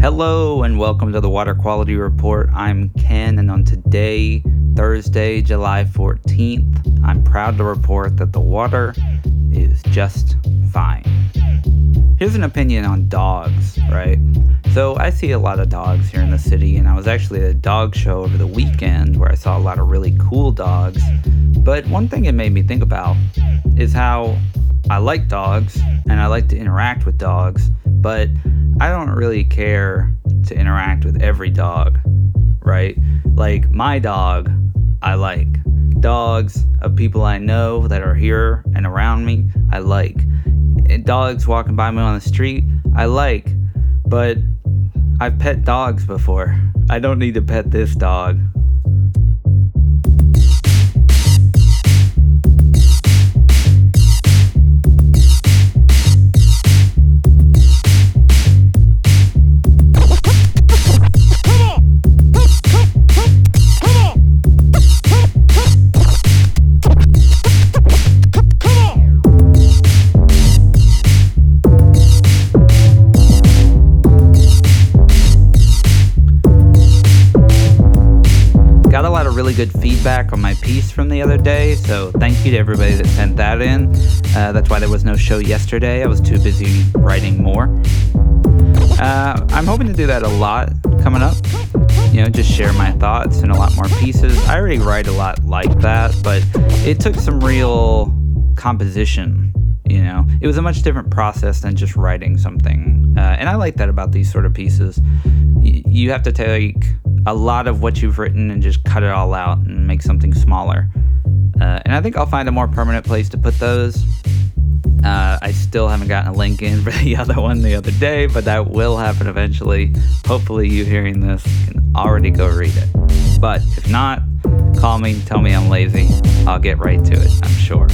Hello and welcome to the Water Quality Report. I'm Ken, and on today, Thursday, July 14th, I'm proud to report that the water is just fine. Here's an opinion on dogs, right? So, I see a lot of dogs here in the city, and I was actually at a dog show over the weekend where I saw a lot of really cool dogs. But one thing it made me think about is how I like dogs and I like to interact with dogs, but I don't really care to interact with every dog, right? Like my dog, I like. Dogs of people I know that are here and around me, I like. Dogs walking by me on the street, I like. But I've pet dogs before. I don't need to pet this dog. Really good feedback on my piece from the other day, so thank you to everybody that sent that in. Uh, that's why there was no show yesterday. I was too busy writing more. Uh, I'm hoping to do that a lot coming up. You know, just share my thoughts and a lot more pieces. I already write a lot like that, but it took some real composition. You know, it was a much different process than just writing something. Uh, and I like that about these sort of pieces. Y- you have to take a lot of what you've written and just cut it all out and make something smaller. Uh, and I think I'll find a more permanent place to put those. Uh, I still haven't gotten a link in for the other one the other day, but that will happen eventually. Hopefully, you hearing this can already go read it. But if not, call me, tell me I'm lazy. I'll get right to it, I'm sure.